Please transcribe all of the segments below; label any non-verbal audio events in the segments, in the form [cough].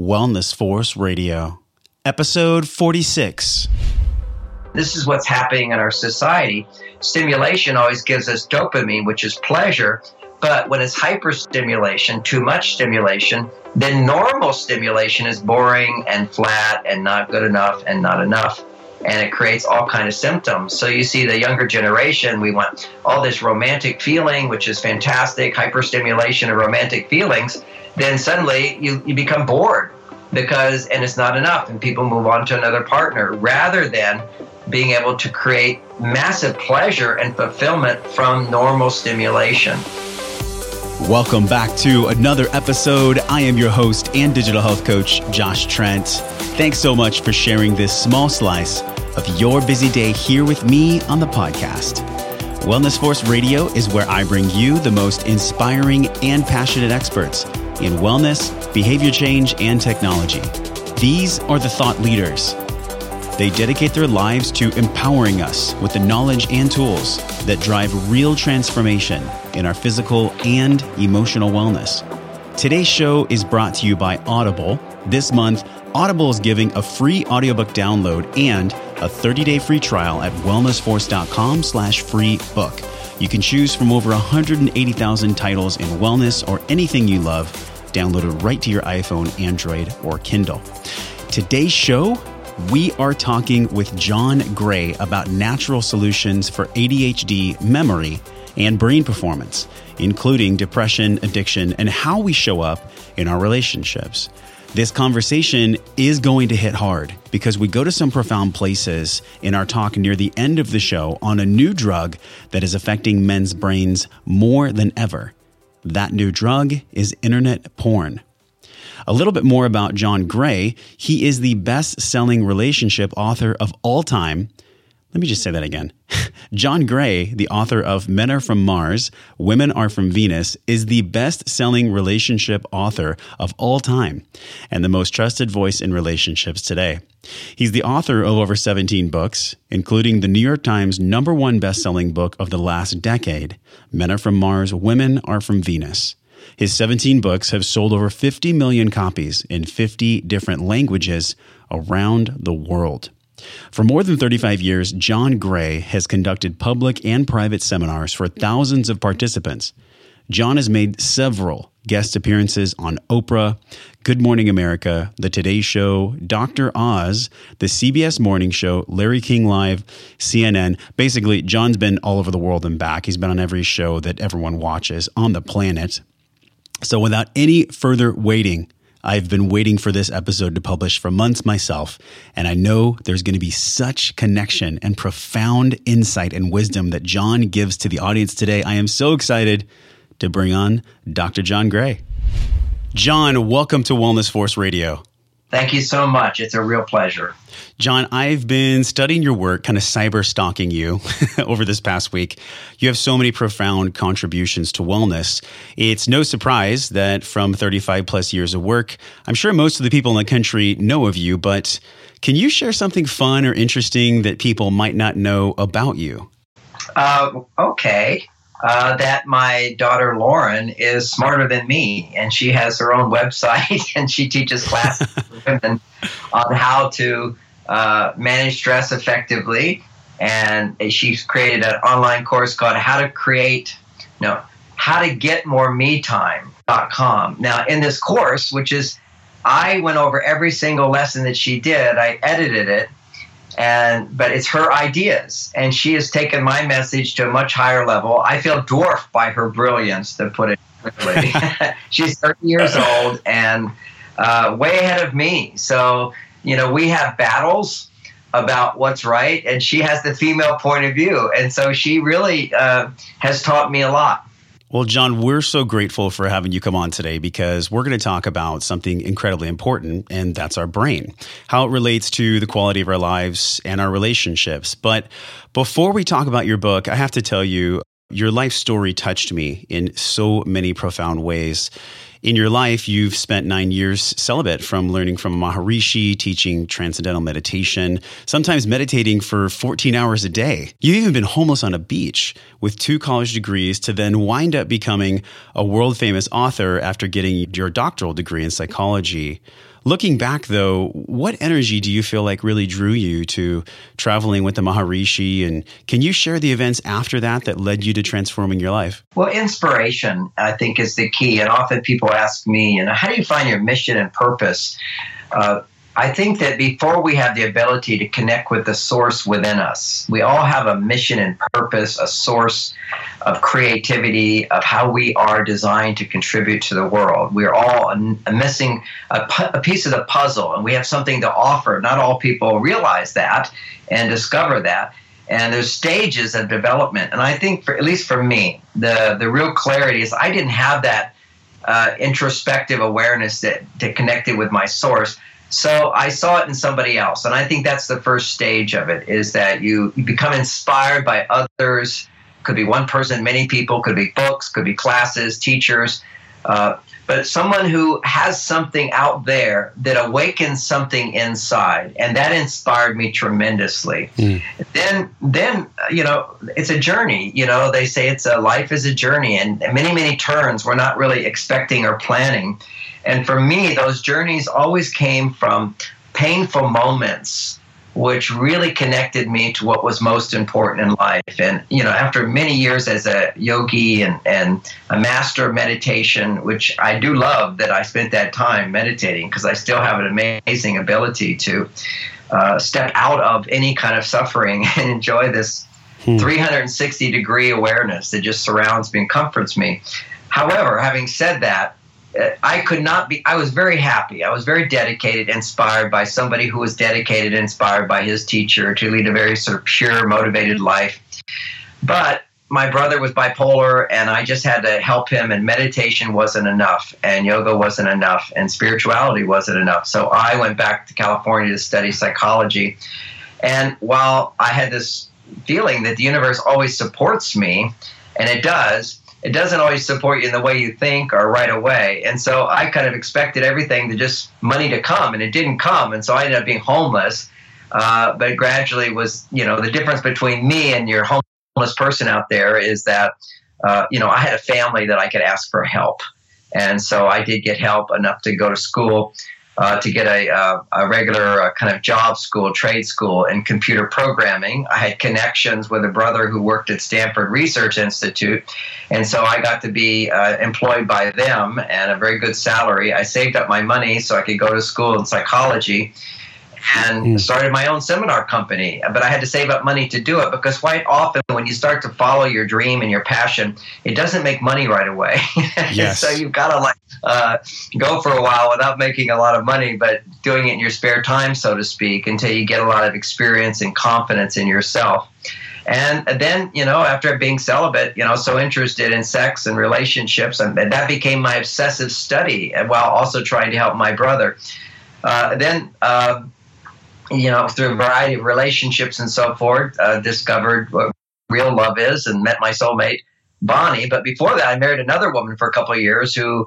Wellness Force Radio, episode 46. This is what's happening in our society. Stimulation always gives us dopamine, which is pleasure. But when it's hyperstimulation, too much stimulation, then normal stimulation is boring and flat and not good enough and not enough and it creates all kind of symptoms. So you see the younger generation, we want all this romantic feeling, which is fantastic, hyperstimulation of romantic feelings. Then suddenly you, you become bored because, and it's not enough, and people move on to another partner rather than being able to create massive pleasure and fulfillment from normal stimulation. Welcome back to another episode. I am your host and digital health coach, Josh Trent. Thanks so much for sharing this small slice of your busy day here with me on the podcast. Wellness Force Radio is where I bring you the most inspiring and passionate experts in wellness, behavior change, and technology. These are the thought leaders. They dedicate their lives to empowering us with the knowledge and tools that drive real transformation in our physical and emotional wellness. Today's show is brought to you by Audible. This month, Audible is giving a free audiobook download and a 30-day free trial at wellnessforce.com slash free book. You can choose from over 180,000 titles in wellness or anything you love, downloaded right to your iPhone, Android, or Kindle. Today's show, we are talking with John Gray about natural solutions for ADHD memory and brain performance, including depression, addiction, and how we show up in our relationships. This conversation is going to hit hard because we go to some profound places in our talk near the end of the show on a new drug that is affecting men's brains more than ever. That new drug is internet porn. A little bit more about John Gray. He is the best selling relationship author of all time let me just say that again. [laughs] John Gray, the author of Men Are From Mars, Women Are From Venus, is the best selling relationship author of all time and the most trusted voice in relationships today. He's the author of over 17 books, including the New York Times number one best selling book of the last decade Men Are From Mars, Women Are From Venus. His 17 books have sold over 50 million copies in 50 different languages around the world. For more than 35 years, John Gray has conducted public and private seminars for thousands of participants. John has made several guest appearances on Oprah, Good Morning America, The Today Show, Dr. Oz, The CBS Morning Show, Larry King Live, CNN. Basically, John's been all over the world and back. He's been on every show that everyone watches on the planet. So, without any further waiting, I've been waiting for this episode to publish for months myself, and I know there's going to be such connection and profound insight and wisdom that John gives to the audience today. I am so excited to bring on Dr. John Gray. John, welcome to Wellness Force Radio. Thank you so much. It's a real pleasure. John, I've been studying your work, kind of cyber stalking you [laughs] over this past week. You have so many profound contributions to wellness. It's no surprise that from 35 plus years of work, I'm sure most of the people in the country know of you, but can you share something fun or interesting that people might not know about you? Uh, okay uh, that my daughter Lauren is smarter than me, and she has her own [laughs] website and she teaches classes [laughs] for women on how to uh, manage stress effectively. And she's created an online course called How to Create, no, How to Get More Me Time.com. Now, in this course, which is I went over every single lesson that she did, I edited it and but it's her ideas and she has taken my message to a much higher level. I feel dwarfed by her brilliance to put it quickly. [laughs] She's 30 years old and uh, way ahead of me. So you know we have battles about what's right and she has the female point of view and so she really uh, has taught me a lot well, John, we're so grateful for having you come on today because we're going to talk about something incredibly important, and that's our brain, how it relates to the quality of our lives and our relationships. But before we talk about your book, I have to tell you, your life story touched me in so many profound ways in your life, you've spent nine years celibate from learning from Maharishi, teaching transcendental meditation, sometimes meditating for 14 hours a day. You've even been homeless on a beach with two college degrees to then wind up becoming a world famous author after getting your doctoral degree in psychology. Looking back, though, what energy do you feel like really drew you to traveling with the Maharishi? And can you share the events after that that led you to transforming your life? Well, inspiration, I think, is the key. And often people ask me, you know, how do you find your mission and purpose? Uh, I think that before we have the ability to connect with the source within us, we all have a mission and purpose, a source of creativity, of how we are designed to contribute to the world. We're all missing a, a piece of the puzzle, and we have something to offer. Not all people realize that and discover that. And there's stages of development. And I think, for, at least for me, the, the real clarity is I didn't have that uh, introspective awareness that, that connected with my source so I saw it in somebody else. And I think that's the first stage of it is that you, you become inspired by others. Could be one person, many people, could be books, could be classes, teachers. Uh, but someone who has something out there that awakens something inside and that inspired me tremendously mm. then then you know it's a journey you know they say it's a life is a journey and many many turns we're not really expecting or planning and for me, those journeys always came from painful moments which really connected me to what was most important in life. And, you know, after many years as a yogi and, and a master of meditation, which I do love that I spent that time meditating because I still have an amazing ability to uh, step out of any kind of suffering [laughs] and enjoy this hmm. 360 degree awareness that just surrounds me and comforts me. However, having said that, I could not be, I was very happy. I was very dedicated, inspired by somebody who was dedicated, inspired by his teacher to lead a very sort of pure, motivated mm-hmm. life. But my brother was bipolar, and I just had to help him, and meditation wasn't enough, and yoga wasn't enough, and spirituality wasn't enough. So I went back to California to study psychology. And while I had this feeling that the universe always supports me, and it does, it doesn't always support you in the way you think or right away. And so I kind of expected everything to just money to come, and it didn't come. And so I ended up being homeless. Uh, but gradually was, you know, the difference between me and your homeless person out there is that, uh, you know, I had a family that I could ask for help. And so I did get help enough to go to school uh, to get a, uh, a regular uh, kind of job school, trade school in computer programming. I had connections with a brother who worked at Stanford Research Institute. And so I got to be uh, employed by them and a very good salary. I saved up my money so I could go to school in psychology and mm. started my own seminar company. But I had to save up money to do it because quite often when you start to follow your dream and your passion, it doesn't make money right away. [laughs] Yes. so you've got to like uh, go for a while without making a lot of money, but doing it in your spare time, so to speak, until you get a lot of experience and confidence in yourself. And then, you know, after being celibate, you know, so interested in sex and relationships, and that became my obsessive study while also trying to help my brother. Uh, then, uh, you know, through a variety of relationships and so forth, uh, discovered what real love is and met my soulmate, Bonnie. But before that, I married another woman for a couple of years who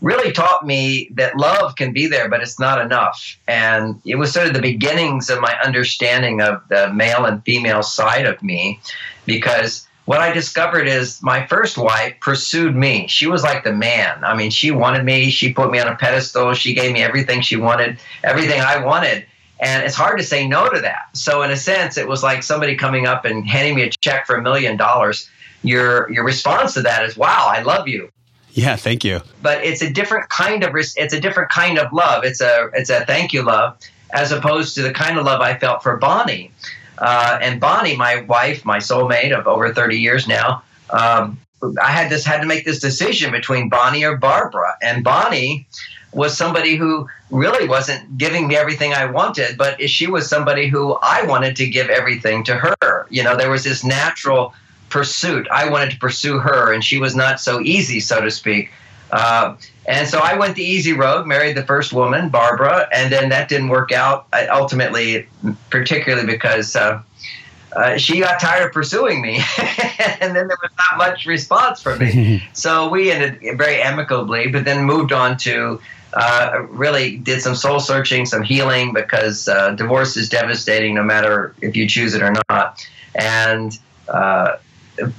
really taught me that love can be there, but it's not enough. And it was sort of the beginnings of my understanding of the male and female side of me because what I discovered is my first wife pursued me. She was like the man. I mean, she wanted me. She put me on a pedestal. She gave me everything she wanted, everything I wanted. And it's hard to say no to that. So in a sense, it was like somebody coming up and handing me a check for a million dollars. Your your response to that is, "Wow, I love you." Yeah, thank you. But it's a different kind of it's a different kind of love. It's a it's a thank you love, as opposed to the kind of love I felt for Bonnie. Uh, and Bonnie, my wife, my soulmate of over thirty years now, um, I had this had to make this decision between Bonnie or Barbara. And Bonnie was somebody who really wasn't giving me everything I wanted, but she was somebody who I wanted to give everything to her. You know, there was this natural pursuit. I wanted to pursue her, and she was not so easy, so to speak. Uh, and so I went the easy road, married the first woman, Barbara, and then that didn't work out ultimately, particularly because uh, uh, she got tired of pursuing me, [laughs] and then there was not much response from me. [laughs] so we ended very amicably, but then moved on to uh, really did some soul searching, some healing, because uh, divorce is devastating no matter if you choose it or not. And uh,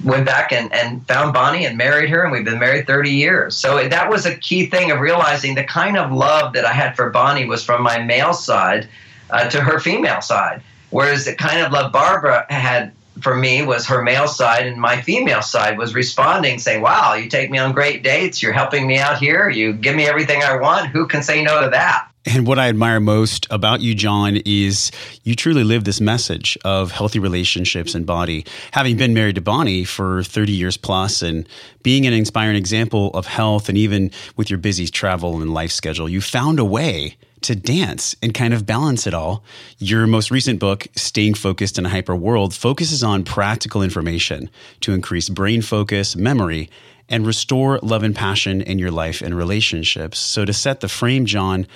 went back and, and found Bonnie and married her, and we've been married 30 years. So that was a key thing of realizing the kind of love that I had for Bonnie was from my male side uh, to her female side. Whereas the kind of love Barbara had for me was her male side, and my female side was responding, saying, Wow, you take me on great dates. You're helping me out here. You give me everything I want. Who can say no to that? And what I admire most about you, John, is you truly live this message of healthy relationships and body. Having been married to Bonnie for 30 years plus and being an inspiring example of health, and even with your busy travel and life schedule, you found a way to dance and kind of balance it all. Your most recent book, Staying Focused in a Hyper World, focuses on practical information to increase brain focus, memory, and restore love and passion in your life and relationships. So, to set the frame, John,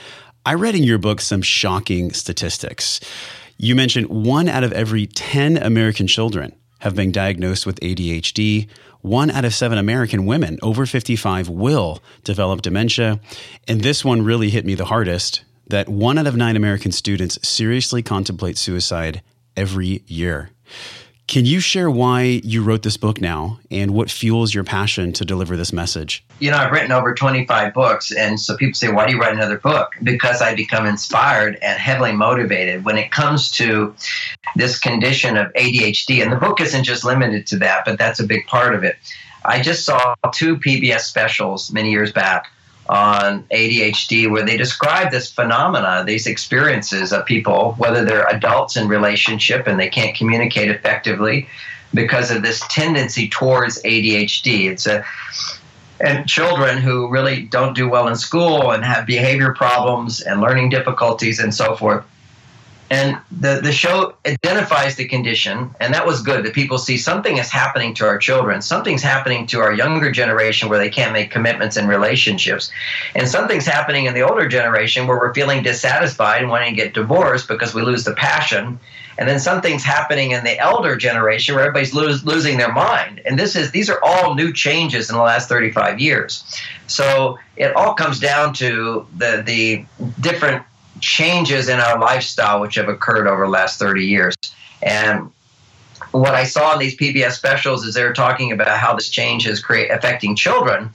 I read in your book some shocking statistics. You mentioned one out of every 10 American children have been diagnosed with ADHD. One out of seven American women over 55 will develop dementia. And this one really hit me the hardest that one out of nine American students seriously contemplate suicide every year. Can you share why you wrote this book now and what fuels your passion to deliver this message? You know, I've written over 25 books, and so people say, Why do you write another book? Because I become inspired and heavily motivated when it comes to this condition of ADHD. And the book isn't just limited to that, but that's a big part of it. I just saw two PBS specials many years back on ADHD where they describe this phenomena, these experiences of people, whether they're adults in relationship and they can't communicate effectively because of this tendency towards ADHD. It's a and children who really don't do well in school and have behavior problems and learning difficulties and so forth. And the, the show identifies the condition, and that was good that people see something is happening to our children. Something's happening to our younger generation where they can't make commitments in relationships. And something's happening in the older generation where we're feeling dissatisfied and wanting to get divorced because we lose the passion. And then something's happening in the elder generation where everybody's lose, losing their mind. And this is these are all new changes in the last 35 years. So it all comes down to the the different changes in our lifestyle which have occurred over the last 30 years. And what I saw in these PBS specials is they're talking about how this change is create, affecting children.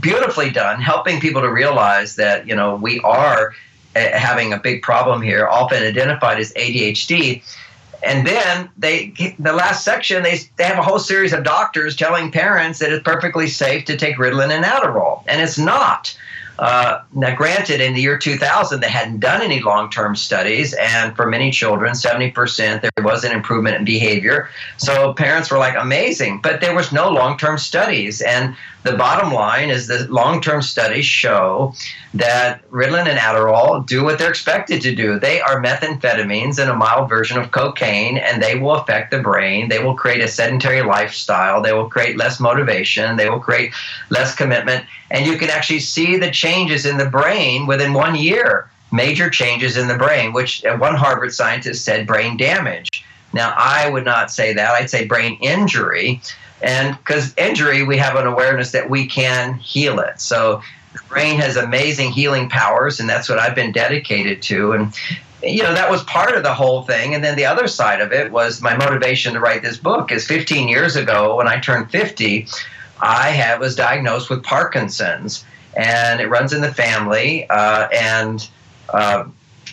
Beautifully done, helping people to realize that you know we are uh, having a big problem here, often identified as ADHD. And then they, the last section, they, they have a whole series of doctors telling parents that it's perfectly safe to take Ritalin and Adderall, and it's not. Uh, now, granted, in the year 2000, they hadn't done any long term studies, and for many children, 70%, there was an improvement in behavior. So parents were like, amazing, but there was no long term studies. And the bottom line is that long term studies show that Ritalin and Adderall do what they're expected to do. They are methamphetamines in a mild version of cocaine, and they will affect the brain. They will create a sedentary lifestyle. They will create less motivation. They will create less commitment. And you can actually see the changes in the brain within one year major changes in the brain, which uh, one Harvard scientist said brain damage. Now, I would not say that. I'd say brain injury and because injury, we have an awareness that we can heal it. So the brain has amazing healing powers, and that's what I've been dedicated to. And you know that was part of the whole thing and then the other side of it was my motivation to write this book is 15 years ago when i turned 50 i had, was diagnosed with parkinson's and it runs in the family uh, and uh,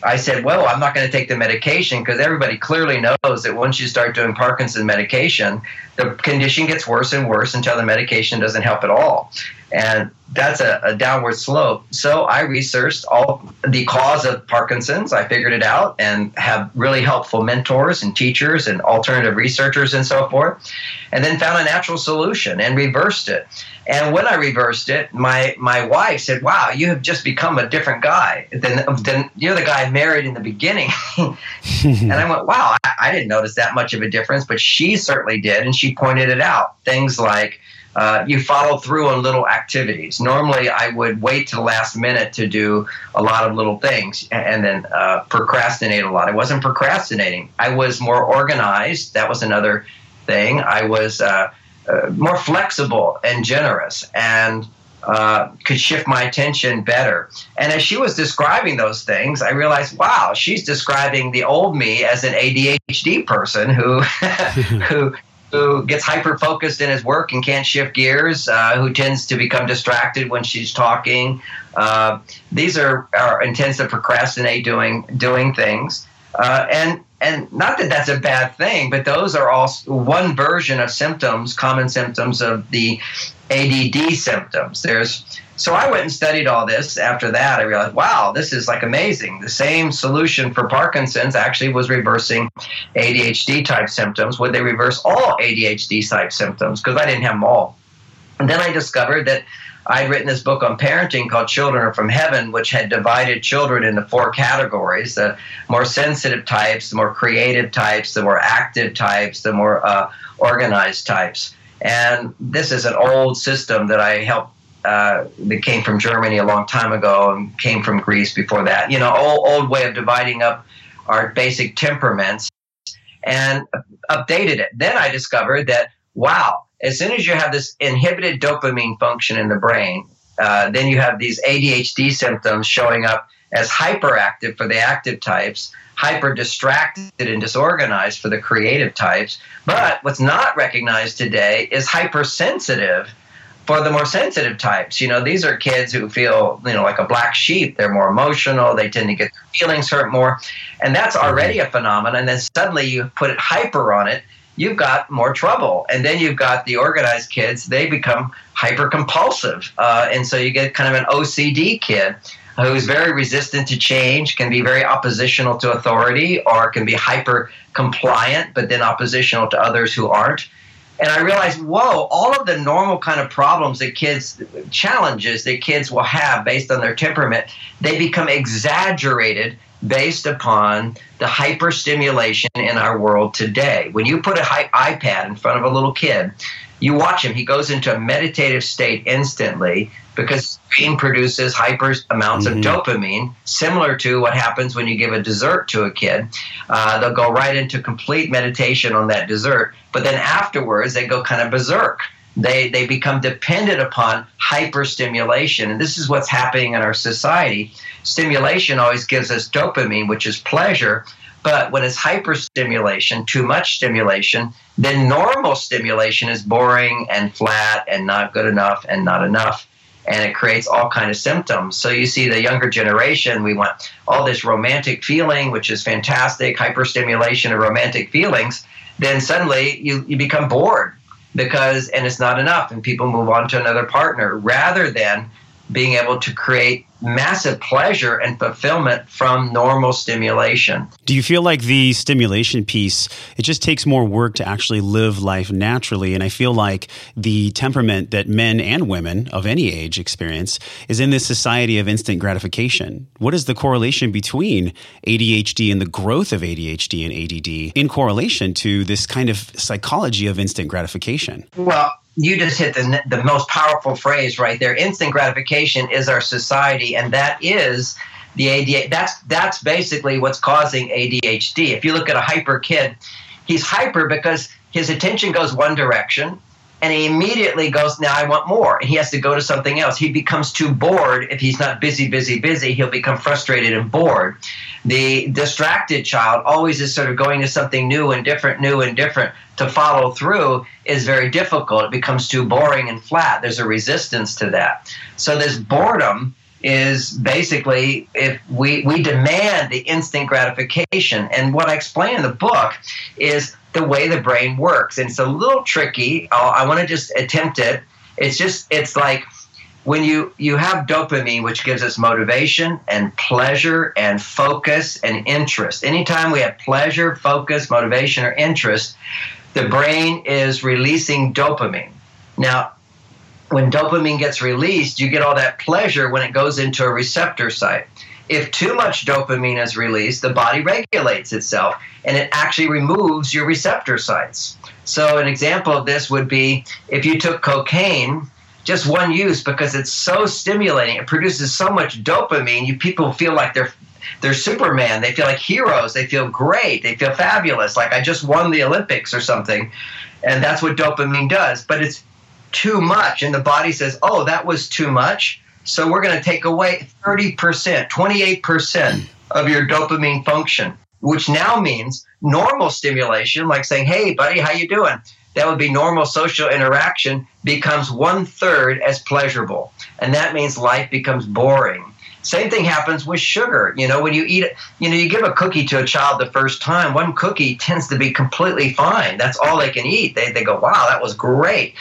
I said, well, I'm not going to take the medication because everybody clearly knows that once you start doing Parkinson medication, the condition gets worse and worse until the medication doesn't help at all. And that's a, a, downward slope. So I researched all the cause of Parkinson's. I figured it out and have really helpful mentors and teachers and alternative researchers and so forth. And then found a natural solution and reversed it. And when I reversed it, my my wife said, "Wow, you have just become a different guy than, than you're the guy I married in the beginning." [laughs] and I went, "Wow, I, I, didn't notice that much of a difference, but she certainly did, and she pointed it out. Things like." Uh, you follow through on little activities. Normally, I would wait to the last minute to do a lot of little things and then uh, procrastinate a lot. I wasn't procrastinating. I was more organized. That was another thing. I was uh, uh, more flexible and generous and uh, could shift my attention better. And as she was describing those things, I realized, wow, she's describing the old me as an ADHD person who [laughs] who who gets hyper focused in his work and can't shift gears, uh, who tends to become distracted when she's talking. Uh, these are, are intends to procrastinate doing doing things, uh, and and not that that's a bad thing, but those are all one version of symptoms, common symptoms of the ADD symptoms. There's so I went and studied all this. After that, I realized, wow, this is like amazing. The same solution for Parkinson's actually was reversing ADHD type symptoms. Would they reverse all ADHD type symptoms? Because I didn't have them all. And then I discovered that I'd written this book on parenting called Children Are From Heaven, which had divided children into four categories the more sensitive types, the more creative types, the more active types, the more uh, organized types. And this is an old system that I helped uh, that came from Germany a long time ago and came from Greece before that. You know, old, old way of dividing up our basic temperaments and updated it. Then I discovered that, wow, as soon as you have this inhibited dopamine function in the brain, uh, then you have these ADHD symptoms showing up as hyperactive for the active types, hyper distracted and disorganized for the creative types. But what's not recognized today is hypersensitive for the more sensitive types, you know, these are kids who feel, you know, like a black sheep. They're more emotional. They tend to get their feelings hurt more. And that's already a phenomenon. And then suddenly you put it hyper on it, you've got more trouble. And then you've got the organized kids, they become hyper compulsive. Uh, and so you get kind of an OCD kid who's very resistant to change, can be very oppositional to authority, or can be hyper compliant, but then oppositional to others who aren't and I realized, whoa, all of the normal kind of problems that kids, challenges that kids will have based on their temperament, they become exaggerated based upon the hyperstimulation in our world today. When you put a iPad in front of a little kid, you watch him, he goes into a meditative state instantly because brain produces hyper amounts mm-hmm. of dopamine, similar to what happens when you give a dessert to a kid. Uh, they'll go right into complete meditation on that dessert, but then afterwards they go kind of berserk. They, they become dependent upon hyperstimulation. And this is what's happening in our society. Stimulation always gives us dopamine, which is pleasure. But when it's hyperstimulation, too much stimulation, then normal stimulation is boring and flat and not good enough and not enough and it creates all kind of symptoms. So you see the younger generation, we want all this romantic feeling, which is fantastic, hyperstimulation of romantic feelings. Then suddenly you, you become bored because and it's not enough and people move on to another partner rather than being able to create massive pleasure and fulfillment from normal stimulation. Do you feel like the stimulation piece, it just takes more work to actually live life naturally? And I feel like the temperament that men and women of any age experience is in this society of instant gratification. What is the correlation between ADHD and the growth of ADHD and ADD in correlation to this kind of psychology of instant gratification? Well, you just hit the, the most powerful phrase right there. Instant gratification is our society, and that is the ADHD. That's that's basically what's causing ADHD. If you look at a hyper kid, he's hyper because his attention goes one direction, and he immediately goes, "Now I want more," and he has to go to something else. He becomes too bored if he's not busy, busy, busy. He'll become frustrated and bored. The distracted child always is sort of going to something new and different, new and different to follow through is very difficult. It becomes too boring and flat. There's a resistance to that. So this boredom is basically if we, we demand the instant gratification. And what I explain in the book is the way the brain works. And it's a little tricky. I'll, I want to just attempt it. It's just, it's like when you, you have dopamine, which gives us motivation and pleasure and focus and interest. Anytime we have pleasure, focus, motivation, or interest, the brain is releasing dopamine. Now, when dopamine gets released, you get all that pleasure when it goes into a receptor site. If too much dopamine is released, the body regulates itself and it actually removes your receptor sites. So, an example of this would be if you took cocaine, just one use because it's so stimulating, it produces so much dopamine, you people feel like they're they're Superman. They feel like heroes. They feel great. They feel fabulous. Like I just won the Olympics or something. And that's what dopamine does. But it's too much. And the body says, oh, that was too much. So we're going to take away 30%, 28% of your dopamine function, which now means normal stimulation, like saying, hey, buddy, how you doing? that would be normal social interaction becomes one third as pleasurable. And that means life becomes boring. Same thing happens with sugar. You know, when you eat you know, you give a cookie to a child the first time, one cookie tends to be completely fine. That's all they can eat. They, they go, wow, that was great.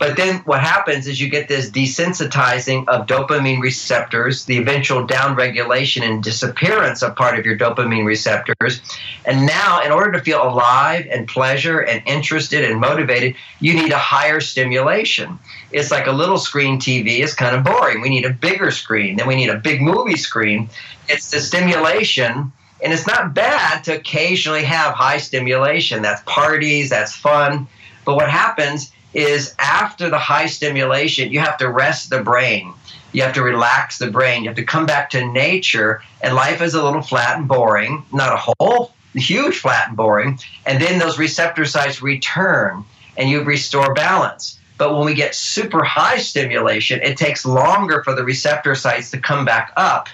But then what happens is you get this desensitizing of dopamine receptors, the eventual downregulation and disappearance of part of your dopamine receptors. And now, in order to feel alive and pleasure and interested and motivated, you need a higher stimulation. It's like a little screen TV is kind of boring. We need a bigger screen. Then we need a big movie screen. It's the stimulation and it's not bad to occasionally have high stimulation. That's parties, that's fun. But what happens is after the high stimulation, you have to rest the brain. You have to relax the brain. You have to come back to nature, and life is a little flat and boring, not a whole huge flat and boring. And then those receptor sites return and you restore balance. But when we get super high stimulation, it takes longer for the receptor sites to come back up.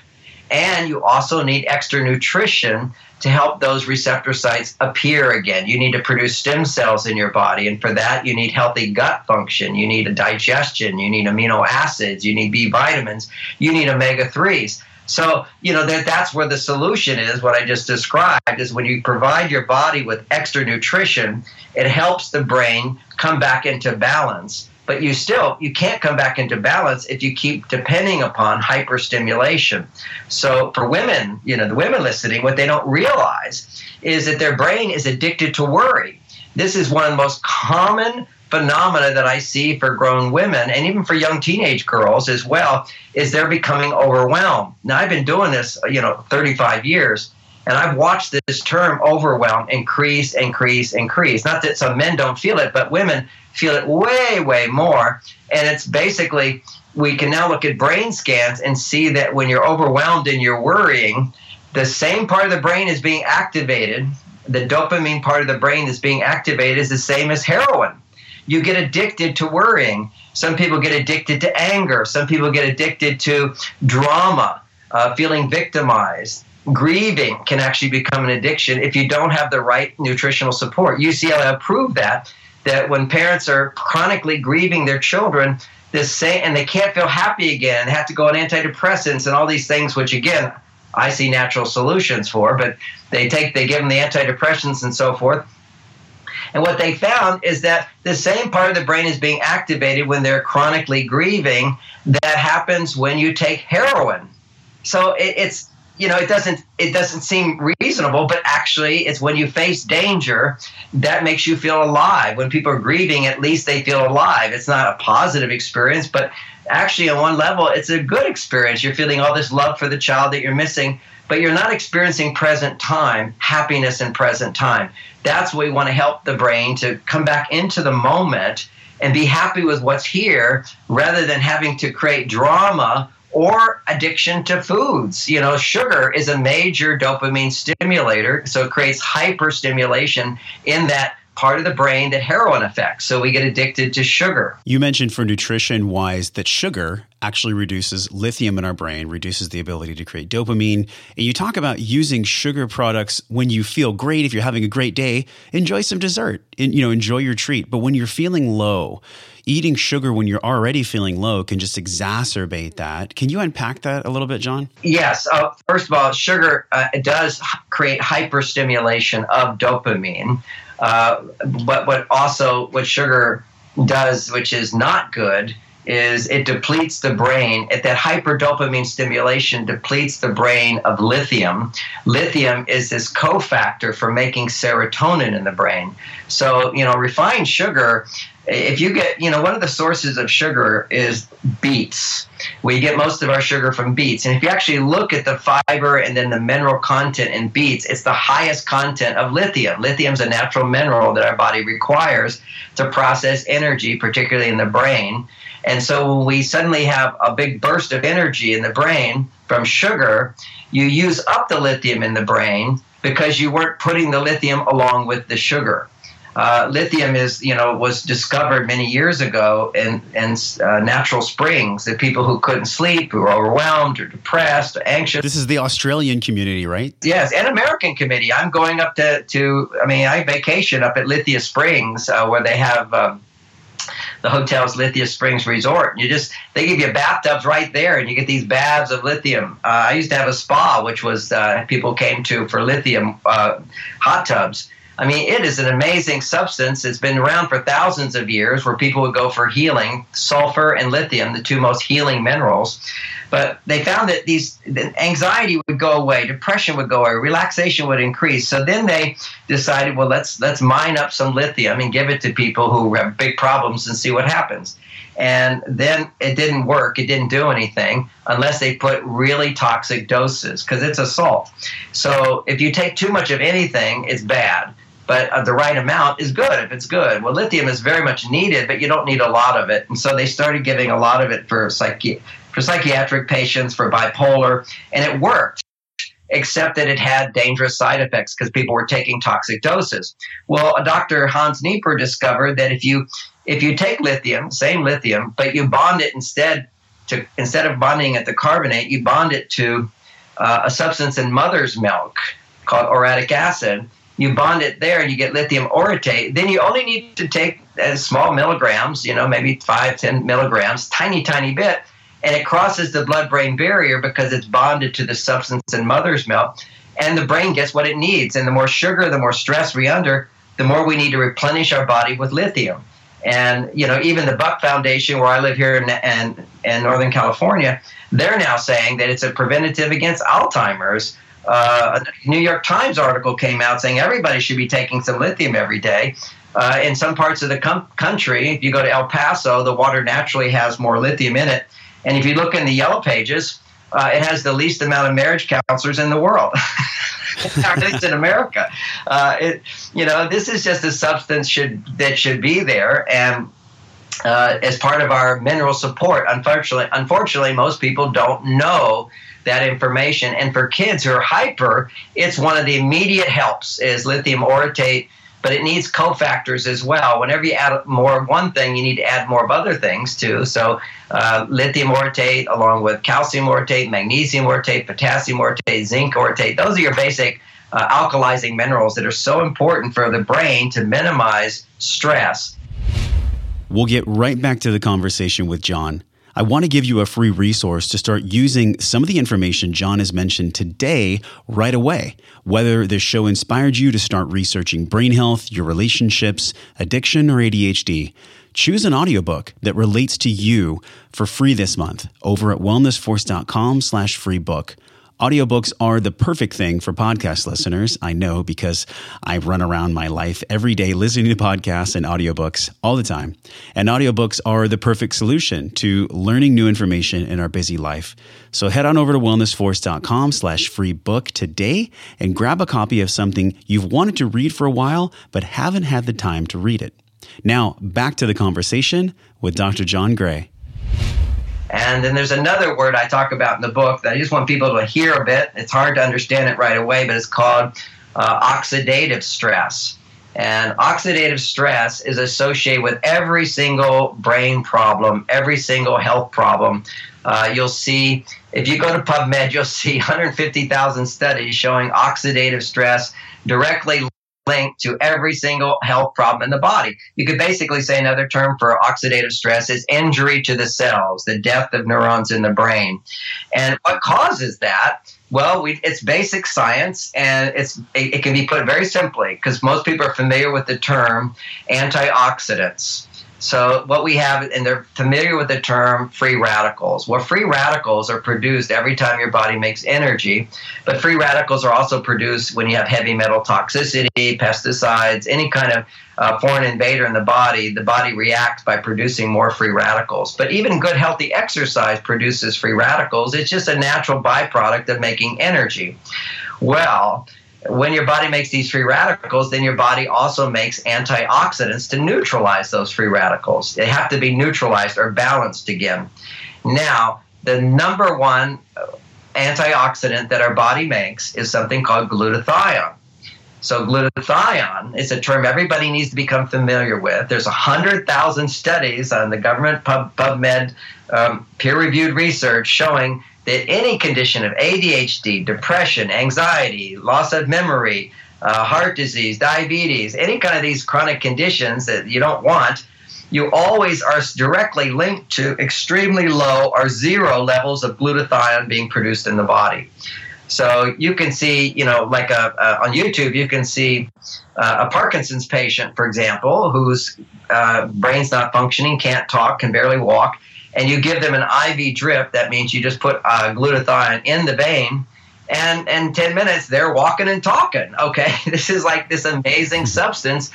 And you also need extra nutrition to help those receptor sites appear again. You need to produce stem cells in your body, and for that, you need healthy gut function. You need a digestion. You need amino acids. You need B vitamins. You need omega 3s. So, you know, that, that's where the solution is. What I just described is when you provide your body with extra nutrition, it helps the brain come back into balance but you still you can't come back into balance if you keep depending upon hyperstimulation. So for women you know the women listening what they don't realize is that their brain is addicted to worry. This is one of the most common phenomena that i see for grown women and even for young teenage girls as well is they're becoming overwhelmed. Now i've been doing this you know 35 years and I've watched this term overwhelm increase, increase, increase. Not that some men don't feel it, but women feel it way, way more. And it's basically, we can now look at brain scans and see that when you're overwhelmed and you're worrying, the same part of the brain is being activated. The dopamine part of the brain is being activated is the same as heroin. You get addicted to worrying. Some people get addicted to anger. Some people get addicted to drama, uh, feeling victimized grieving can actually become an addiction if you don't have the right nutritional support. UCLA proved that that when parents are chronically grieving their children, this same and they can't feel happy again, have to go on antidepressants and all these things, which again I see natural solutions for, but they take they give them the antidepressants and so forth. And what they found is that the same part of the brain is being activated when they're chronically grieving that happens when you take heroin. So it, it's you know it doesn't it doesn't seem reasonable but actually it's when you face danger that makes you feel alive. When people are grieving at least they feel alive. It's not a positive experience but actually on one level it's a good experience. You're feeling all this love for the child that you're missing but you're not experiencing present time happiness in present time. That's what we want to help the brain to come back into the moment and be happy with what's here rather than having to create drama or addiction to foods. You know, sugar is a major dopamine stimulator, so it creates hyperstimulation in that part of the brain that heroin affects. So we get addicted to sugar. You mentioned for nutrition wise that sugar actually reduces lithium in our brain, reduces the ability to create dopamine. And you talk about using sugar products when you feel great, if you're having a great day, enjoy some dessert, and, you know, enjoy your treat. But when you're feeling low, eating sugar when you're already feeling low can just exacerbate that. Can you unpack that a little bit, John? Yes. Uh, first of all, sugar uh, does create hyperstimulation of dopamine. Uh, but what also what sugar does, which is not good, is it depletes the brain. At that hyperdopamine stimulation depletes the brain of lithium. Lithium is this cofactor for making serotonin in the brain. So, you know, refined sugar if you get, you know, one of the sources of sugar is beets. We get most of our sugar from beets. And if you actually look at the fiber and then the mineral content in beets, it's the highest content of lithium. Lithium is a natural mineral that our body requires to process energy, particularly in the brain. And so when we suddenly have a big burst of energy in the brain from sugar, you use up the lithium in the brain because you weren't putting the lithium along with the sugar. uh, lithium is, you know, was discovered many years ago in, in uh, natural springs that people who couldn't sleep, who were overwhelmed or depressed or anxious. This is the Australian community, right? Yes, and American community. I'm going up to, to I mean, I vacation up at Lithia Springs uh, where they have. Um, the hotel's Lithia Springs Resort. You just they give you bathtubs right there, and you get these baths of lithium. Uh, I used to have a spa, which was uh, people came to for lithium uh, hot tubs, I mean, it is an amazing substance. It's been around for thousands of years where people would go for healing, sulfur and lithium, the two most healing minerals. But they found that these anxiety would go away, depression would go away, relaxation would increase. So then they decided, well, let's let's mine up some lithium and give it to people who have big problems and see what happens. And then it didn't work. It didn't do anything unless they put really toxic doses because it's a salt. So if you take too much of anything, it's bad but uh, the right amount is good if it's good. Well, lithium is very much needed, but you don't need a lot of it. And so they started giving a lot of it for psychi- for psychiatric patients, for bipolar, and it worked. Except that it had dangerous side effects because people were taking toxic doses. Well, a Dr. Hans Nieper discovered that if you if you take lithium, same lithium, but you bond it instead to instead of bonding it to carbonate, you bond it to uh, a substance in mother's milk called orotic acid you bond it there and you get lithium orotate, then you only need to take uh, small milligrams, you know, maybe five, ten milligrams, tiny, tiny bit, and it crosses the blood brain barrier because it's bonded to the substance in mother's milk, and the brain gets what it needs. And the more sugar, the more stress we under, the more we need to replenish our body with lithium. And you know, even the Buck Foundation, where I live here in, in, in Northern California, they're now saying that it's a preventative against Alzheimer's uh, a New York Times article came out saying everybody should be taking some lithium every day. Uh, in some parts of the com- country, if you go to El Paso, the water naturally has more lithium in it. And if you look in the yellow pages, uh, it has the least amount of marriage counselors in the world. [laughs] At least in America, uh, it, you know, this is just a substance should that should be there, and uh, as part of our mineral support. Unfortunately, unfortunately, most people don't know that information. And for kids who are hyper, it's one of the immediate helps is lithium orotate, but it needs cofactors as well. Whenever you add more of one thing, you need to add more of other things too. So uh, lithium orotate along with calcium orotate, magnesium orotate, potassium orotate, zinc orotate, those are your basic uh, alkalizing minerals that are so important for the brain to minimize stress. We'll get right back to the conversation with John. I want to give you a free resource to start using some of the information John has mentioned today right away. Whether this show inspired you to start researching brain health, your relationships, addiction, or ADHD, choose an audiobook that relates to you for free this month over at wellnessforce.com slash free book. Audiobooks are the perfect thing for podcast listeners. I know because I run around my life every day listening to podcasts and audiobooks all the time. And audiobooks are the perfect solution to learning new information in our busy life. So head on over to wellnessforce.com slash free book today and grab a copy of something you've wanted to read for a while but haven't had the time to read it. Now, back to the conversation with Dr. John Gray. And then there's another word I talk about in the book that I just want people to hear a bit. It's hard to understand it right away, but it's called uh, oxidative stress. And oxidative stress is associated with every single brain problem, every single health problem. Uh, you'll see, if you go to PubMed, you'll [laughs] see 150,000 studies showing oxidative stress directly linked to every single health problem in the body. You could basically say another term for oxidative stress is injury to the cells, the death of neurons in the brain. And what causes that? Well, we, it's basic science, and it's it, it can be put very simply because most people are familiar with the term antioxidants. So, what we have, and they're familiar with the term free radicals. Well, free radicals are produced every time your body makes energy, but free radicals are also produced when you have heavy metal toxicity, pesticides, any kind of uh, foreign invader in the body. The body reacts by producing more free radicals. But even good, healthy exercise produces free radicals. It's just a natural byproduct of making energy. Well, when your body makes these free radicals, then your body also makes antioxidants to neutralize those free radicals. They have to be neutralized or balanced again. Now, the number one antioxidant that our body makes is something called glutathione. So glutathione is a term everybody needs to become familiar with. There's 100,000 studies on the government Pub, PubMed um, peer-reviewed research showing that any condition of ADHD, depression, anxiety, loss of memory, uh, heart disease, diabetes, any kind of these chronic conditions that you don't want, you always are directly linked to extremely low or zero levels of glutathione being produced in the body. So you can see, you know, like a, a on YouTube, you can see uh, a Parkinson's patient, for example, whose uh, brain's not functioning, can't talk, can barely walk, and you give them an IV drip. That means you just put uh, glutathione in the vein, and in 10 minutes they're walking and talking. Okay, [laughs] this is like this amazing substance.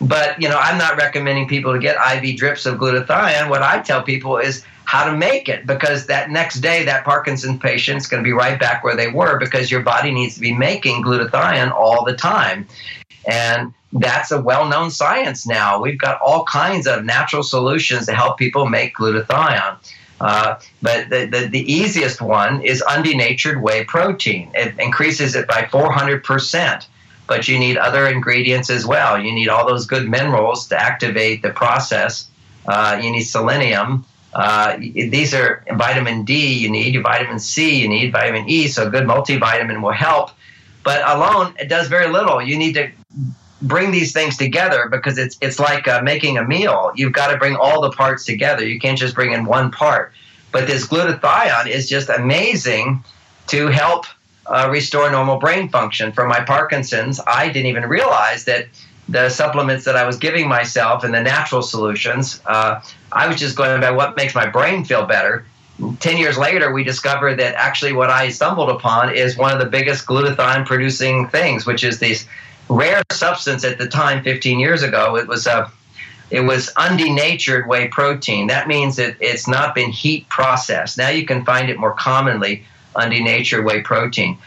But you know, I'm not recommending people to get IV drips of glutathione. What I tell people is how to make it because that next day that Parkinson's patient is going to be right back where they were because your body needs to be making glutathione all the time. And that's a well-known science now. We've got all kinds of natural solutions to help people make glutathione. Uh, but the, the, the, easiest one is undenatured whey protein. It increases it by 400%. But you need other ingredients as well. You need all those good minerals to activate the process. Uh, you need selenium. Uh, these are vitamin D you need, vitamin C you need, vitamin E. So a good multivitamin will help. But alone, it does very little. You need to bring these things together because it's it's like uh, making a meal. You've got to bring all the parts together. You can't just bring in one part. But this glutathione is just amazing to help uh, restore normal brain function. For my Parkinson's, I didn't even realize that the supplements that I was giving myself and the natural solutions, uh, I was just going by what makes my brain feel better. 10 years later, we discovered that actually what I stumbled upon is one of the biggest glutathione producing things, which is this rare substance at the time, 15 years ago. It was a it was undenatured whey protein. That means that it's not been heat processed. Now you can find it more commonly undenatured whey protein.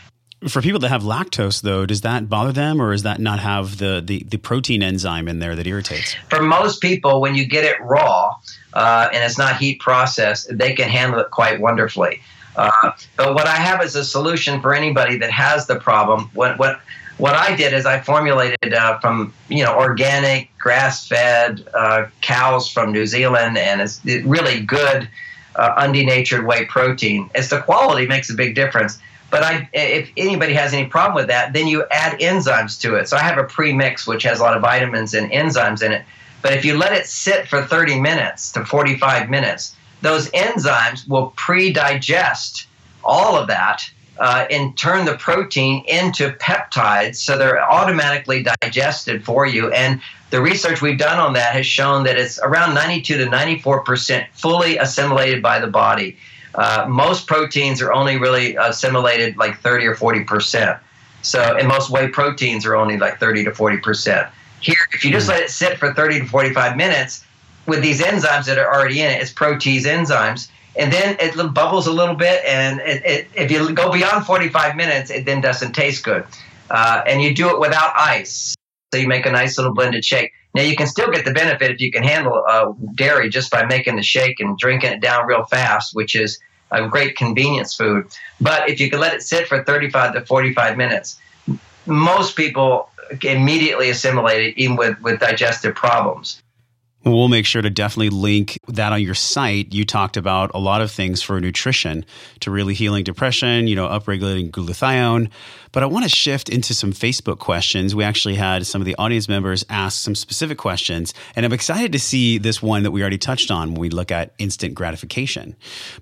For people that have lactose, though, does that bother them, or does that not have the, the, the protein enzyme in there that irritates? For most people, when you get it raw uh, and it's not heat processed, they can handle it quite wonderfully. Uh, but what I have is a solution for anybody that has the problem. What what what I did is I formulated uh, from you know organic grass fed uh, cows from New Zealand, and it's really good uh, undenatured whey protein. It's the quality makes a big difference. But I, if anybody has any problem with that, then you add enzymes to it. So I have a pre-mix which has a lot of vitamins and enzymes in it. But if you let it sit for 30 minutes to 45 minutes, those enzymes will pre-digest all of that uh, and turn the protein into peptides so they're automatically digested for you. And the research we've done on that has shown that it's around 92 to 94% fully assimilated by the body. Uh, most proteins are only really assimilated like 30 or 40%. So, and most whey proteins are only like 30 to 40%. Here, if you just hmm. let it sit for 30 to 45 minutes with these enzymes that are already in it, it's protease enzymes, and then it bubbles a little bit, and it, it, if you go beyond 45 minutes, it then doesn't taste good. Uh, and you do it without ice. So you make a nice little blended shake. Now you can still get the benefit if you can handle uh, dairy just by making the shake and drinking it down real fast, which is a great convenience food. But if you can let it sit for 35 to 45 minutes, most people immediately assimilate it, even with, with digestive problems. We'll make sure to definitely link that on your site. You talked about a lot of things for nutrition to really healing depression, you know, upregulating glutathione. But I want to shift into some Facebook questions. We actually had some of the audience members ask some specific questions, and I'm excited to see this one that we already touched on when we look at instant gratification.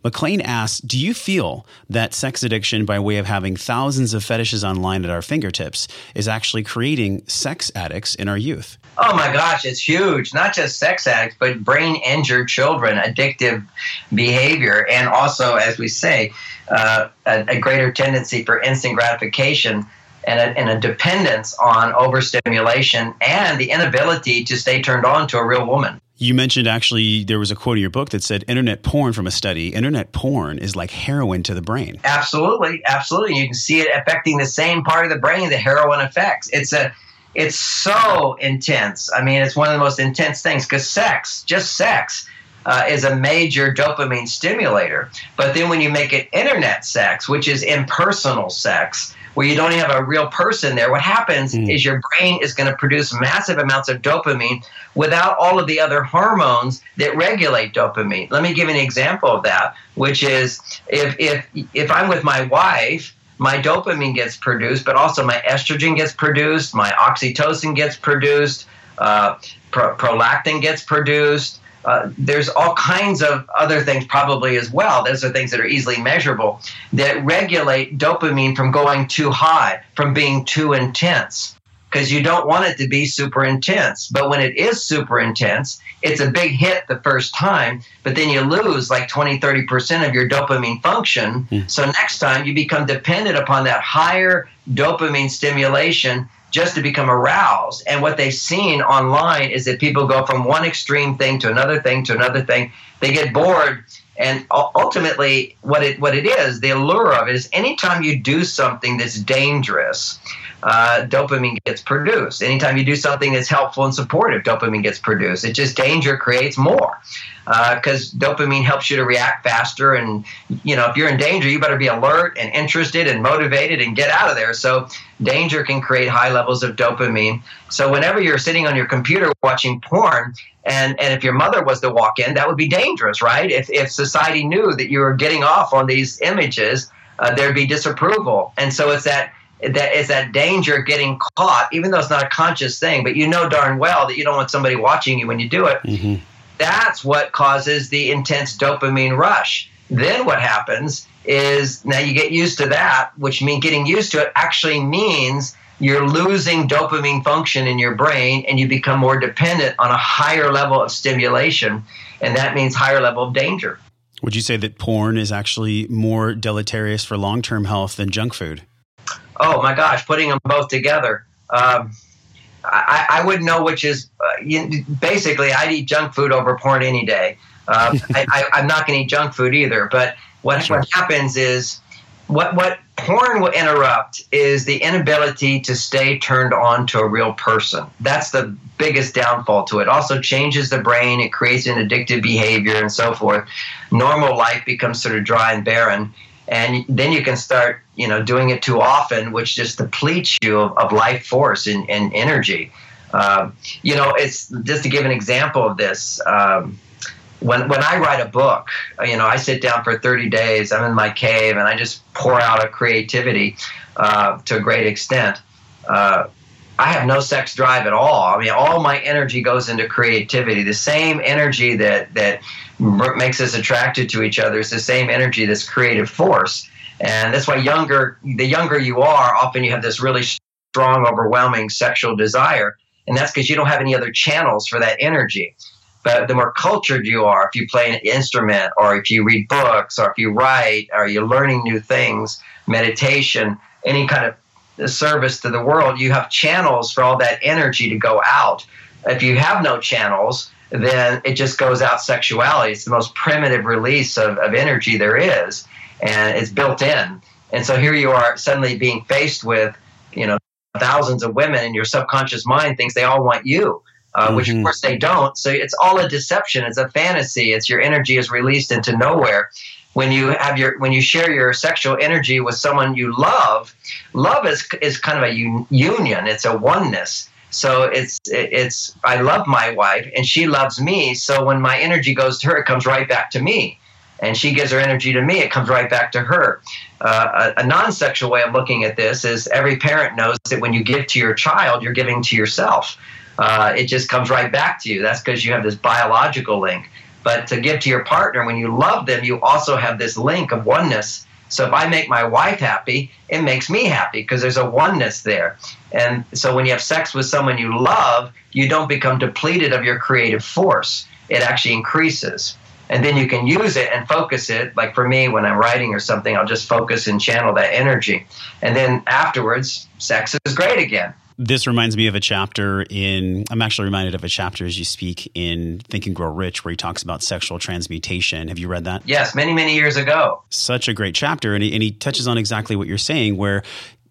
McLean asks Do you feel that sex addiction, by way of having thousands of fetishes online at our fingertips, is actually creating sex addicts in our youth? Oh my gosh, it's huge. Not just sex addicts, but brain injured children, addictive behavior, and also, as we say, uh, a, a, greater tendency for instant gratification and a, and a dependence on overstimulation and the inability to stay turned on to a real woman. You mentioned actually there was a quote in your book that said internet porn from a study. Internet porn is like heroin to the brain. Absolutely, absolutely. You can see it affecting the same part of the brain that heroin affects. It's a it's so intense. I mean, it's one of the most intense things because sex, just sex, uh, is a major dopamine stimulator. But then when you make it internet sex, which is impersonal sex, where you don't have a real person there, what happens mm. is your brain is going to produce massive amounts of dopamine without all of the other hormones that regulate dopamine. Let me give an example of that, which is if if if I'm with my wife my dopamine gets produced, but also my estrogen gets produced, my oxytocin gets produced, uh, pro- prolactin gets produced. Uh, there's all kinds of other things probably as well. Those are things that are easily measurable that regulate dopamine from going too high, from being too intense because you don't want it to be super intense. But when it is super intense, it's a big hit the first time, but then you lose like 20, 30% of your dopamine function. Mm. So next time you become dependent upon that higher dopamine stimulation just to become aroused. And what they've seen online is that people go from one extreme thing to another thing to another thing. They get bored. And ultimately, what it what it is, the allure of it is anytime you do something that's dangerous, uh, dopamine gets produced. Anytime you do something that's helpful and supportive, dopamine gets produced. It just danger creates more because uh, dopamine helps you to react faster. And you know, if you're in danger, you better be alert and interested and motivated and get out of there. So danger can create high levels of dopamine. So whenever you're sitting on your computer watching porn, and and if your mother was to walk in, that would be dangerous, right? If if society knew that you were getting off on these images, uh, there'd be disapproval. And so it's that that is that danger of getting caught, even though it's not a conscious thing, but you know darn well that you don't want somebody watching you when you do it. Mm-hmm. That's what causes the intense dopamine rush. Then what happens is now you get used to that, which means getting used to it actually means you're losing dopamine function in your brain and you become more dependent on a higher level of stimulation. And that means higher level of danger. Would you say that porn is actually more deleterious for long term health than junk food? Oh my gosh, putting them both together. Um, I, I, wouldn't know which is uh, you, basically I'd eat junk food over porn any day. Uh, [laughs] I, am not going to eat junk food either. But what, sure. what happens is what what porn will interrupt is the inability to stay turned on to a real person. That's the biggest downfall to it. Also changes the brain. It creates an addictive behavior and so forth. Normal life becomes sort of dry and barren and then you can start you know doing it too often which just depletes you of, of life force and, and energy um, you know it's just to give an example of this um, when, when I write a book, you know, I sit down for 30 days, I'm in my cave, and I just pour out a creativity uh, to a great extent. Uh, I have no sex drive at all. I mean, all my energy goes into creativity. The same energy that that makes us attracted to each other is the same energy, this creative force. And that's why younger, the younger you are, often you have this really strong, overwhelming sexual desire. And that's because you don't have any other channels for that energy. But the more cultured you are, if you play an instrument or if you read books or if you write or you're learning new things, meditation, any kind of service to the world, you have channels for all that energy to go out. If you have no channels, then it just goes out sexuality. It's the most primitive release of, of energy there is, and it's built in. And so here you are suddenly being faced with, you know, thousands of women, and your subconscious mind thinks they all want you. Uh, mm-hmm. Which of course they don't. So it's all a deception. It's a fantasy. It's your energy is released into nowhere. When you have your when you share your sexual energy with someone you love, love is is kind of a un- union. It's a oneness so it's it's I love my wife and she loves me. So when my energy goes to her, it comes right back to me, and she gives her energy to me. It comes right back to her. Uh, a, a non-sexual way of looking at this is every parent knows that when you give to your child, you're giving to yourself. Uh, it just comes right back to you. That's because you have this biological link. But to give to your partner, when you love them, you also have this link of oneness so if I make my wife happy, it makes me happy because there's a oneness there. And so when you have sex with someone you love, you don't become depleted of your creative force. It actually increases. And then you can use it and focus it. Like for me, when I'm writing or something, I'll just focus and channel that energy. And then afterwards, sex is great again this reminds me of a chapter in i'm actually reminded of a chapter as you speak in think and grow rich where he talks about sexual transmutation have you read that yes many many years ago such a great chapter and he, and he touches on exactly what you're saying where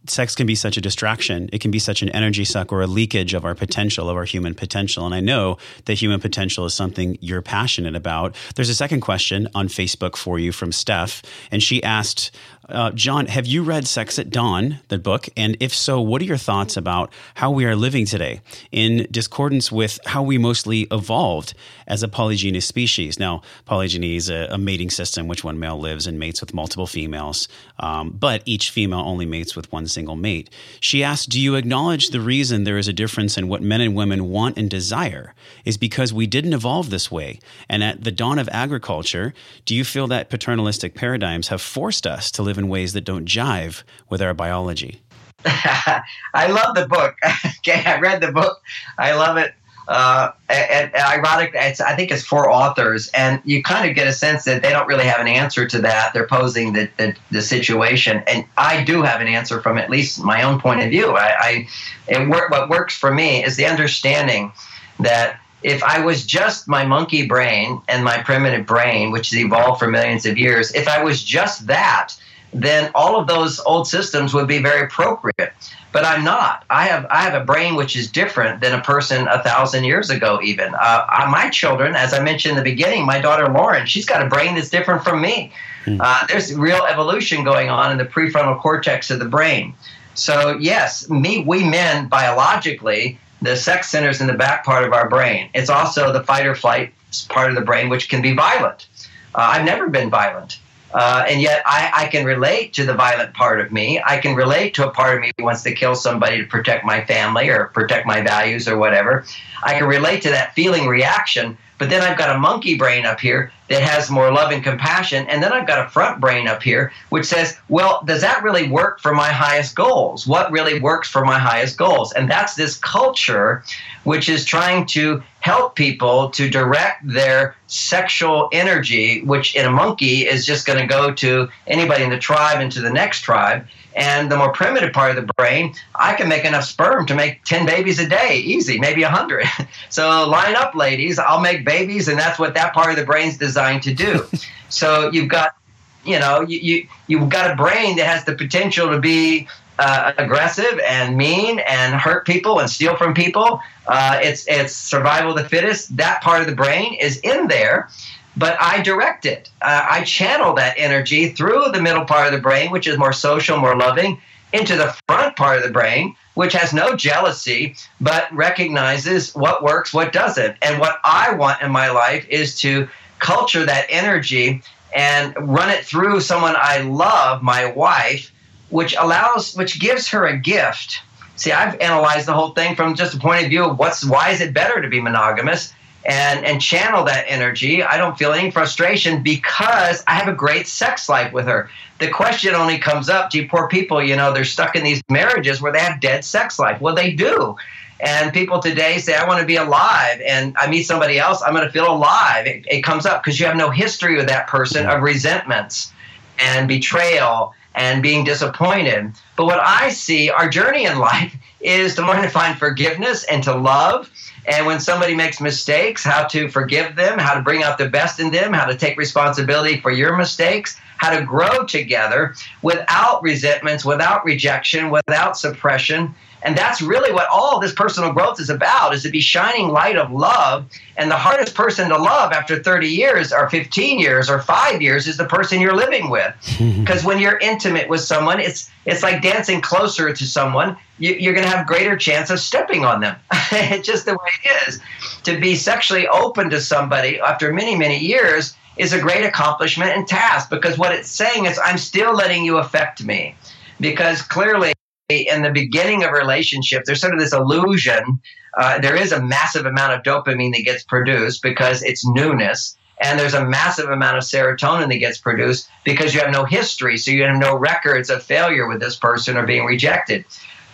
sex can be such a distraction. It can be such an energy suck or a leakage of our potential, of our human potential. And I know that human potential is something you're passionate about. There's a second question on Facebook for you from Steph, and she asked Uh, John, have you read Sex at Dawn, the book? And if so, what are your thoughts about how we are living today in discordance with how we mostly evolved as a polygynous species? Now, polygyny is a, a mating system which one male lives and mates with multiple females, um, but each female only mates with one single mate. She asked, Do you acknowledge the reason there is a difference in what men and women want and desire is because we didn't evolve this way? And at the dawn of agriculture, do you feel that paternalistic paradigms have forced us to live in ways that don't jive with our biology. [laughs] I love the book. [laughs] okay, I read the book. I love it. Uh, and, and ironic, I think it's four authors, and you kind of get a sense that they don't really have an answer to that. They're posing the, the, the situation, and I do have an answer from at least my own point of view. I, I work, what works for me is the understanding that if I was just my monkey brain and my primitive brain, which has evolved for millions of years, if I was just that, then all of those old systems would be very appropriate. But I'm not. I have I have a brain which is different than a person a thousand years ago. Even uh, my children, as I mentioned in the beginning, my daughter Lauren, she's got a brain that's different from me. Hmm. Uh, there's real evolution going on in the prefrontal cortex of the brain. So yes, me, we men biologically the sex centers in the back part of our brain. It's also the fight or flight part of the brain, which can be violent. Uh, I've never been violent. Uh, and yet I, I, can relate to the violent part of me. I can relate to a part of me who wants to kill somebody to protect my family or protect my values or whatever. I can relate to that feeling reaction, but then I've got a monkey brain up here that has more love and compassion. And then I've got a front brain up here which says, well, does that really work for my highest goals? What really works for my highest goals? And that's this culture which is trying to help people to direct their sexual energy, which in a monkey is just going to go to anybody in the tribe and to the next tribe. And the more primitive part of the brain, I can make enough sperm to make 10 babies a day, easy, maybe 100. [laughs] so line up, ladies. I'll make babies, and that's what that part of the brain's designed to do. [laughs] so you've got, you know, you, you, you've got a brain that has the potential to be uh, aggressive and mean and hurt people and steal from people. Uh, it's, it's survival of the fittest. That part of the brain is in there but I direct it. Uh, I channel that energy through the middle part of the brain, which is more social, more loving, into the front part of the brain, which has no jealousy, but recognizes what works, what doesn't. And what I want in my life is to culture that energy and run it through someone I love, my wife, which allows, which gives her a gift. See, I've analyzed the whole thing from just a point of view of what's why is it better to be monogamous? and and channel that energy. I don't feel any frustration because I have a great sex life with her. The question only comes up, gee, poor people, you know, they're stuck in these marriages where they have dead sex life. Well, they do. And people today say, I want to be alive. And I meet somebody else, I'm going to feel alive. It, it comes up because you have no history with that person of resentments and betrayal and being disappointed. But what I see, our journey in life [laughs] is to learn to find forgiveness and to love and when somebody makes mistakes, how to forgive them, how to bring out the best in them, how to take responsibility for your mistakes, how to grow together without resentments, without rejection, without suppression. And that's really what all this personal growth is about is to be shining light of love. And the hardest person to love after 30 years or 15 years or 5 years is the person you're living with. [laughs] Because when you're intimate with someone, it's it's like dancing closer to someone. You, are going to have greater chance of stepping on them. [laughs] it's just the way it is. To be sexually open to somebody after many, many years is a great accomplishment and task because what it's saying is, I'm still letting you affect me. Because clearly, in the beginning of a relationship, there's sort of this illusion. Uh, there is a massive amount of dopamine that gets produced because it's newness. And there's a massive amount of serotonin that gets produced because you have no history. So you have no records of failure with this person or being rejected.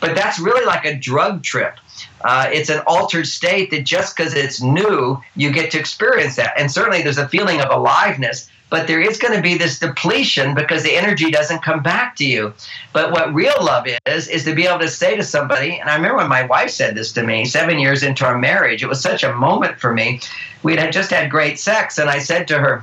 But that's really like a drug trip. Uh, it's an altered state that just because it's new, you get to experience that. And certainly there's a feeling of aliveness but there is going to be this depletion because the energy doesn't come back to you. But what real love is, is to be able to say to somebody, and I remember when my wife said this to me seven years into our marriage, it was such a moment for me. We had just had great sex, and I said to her,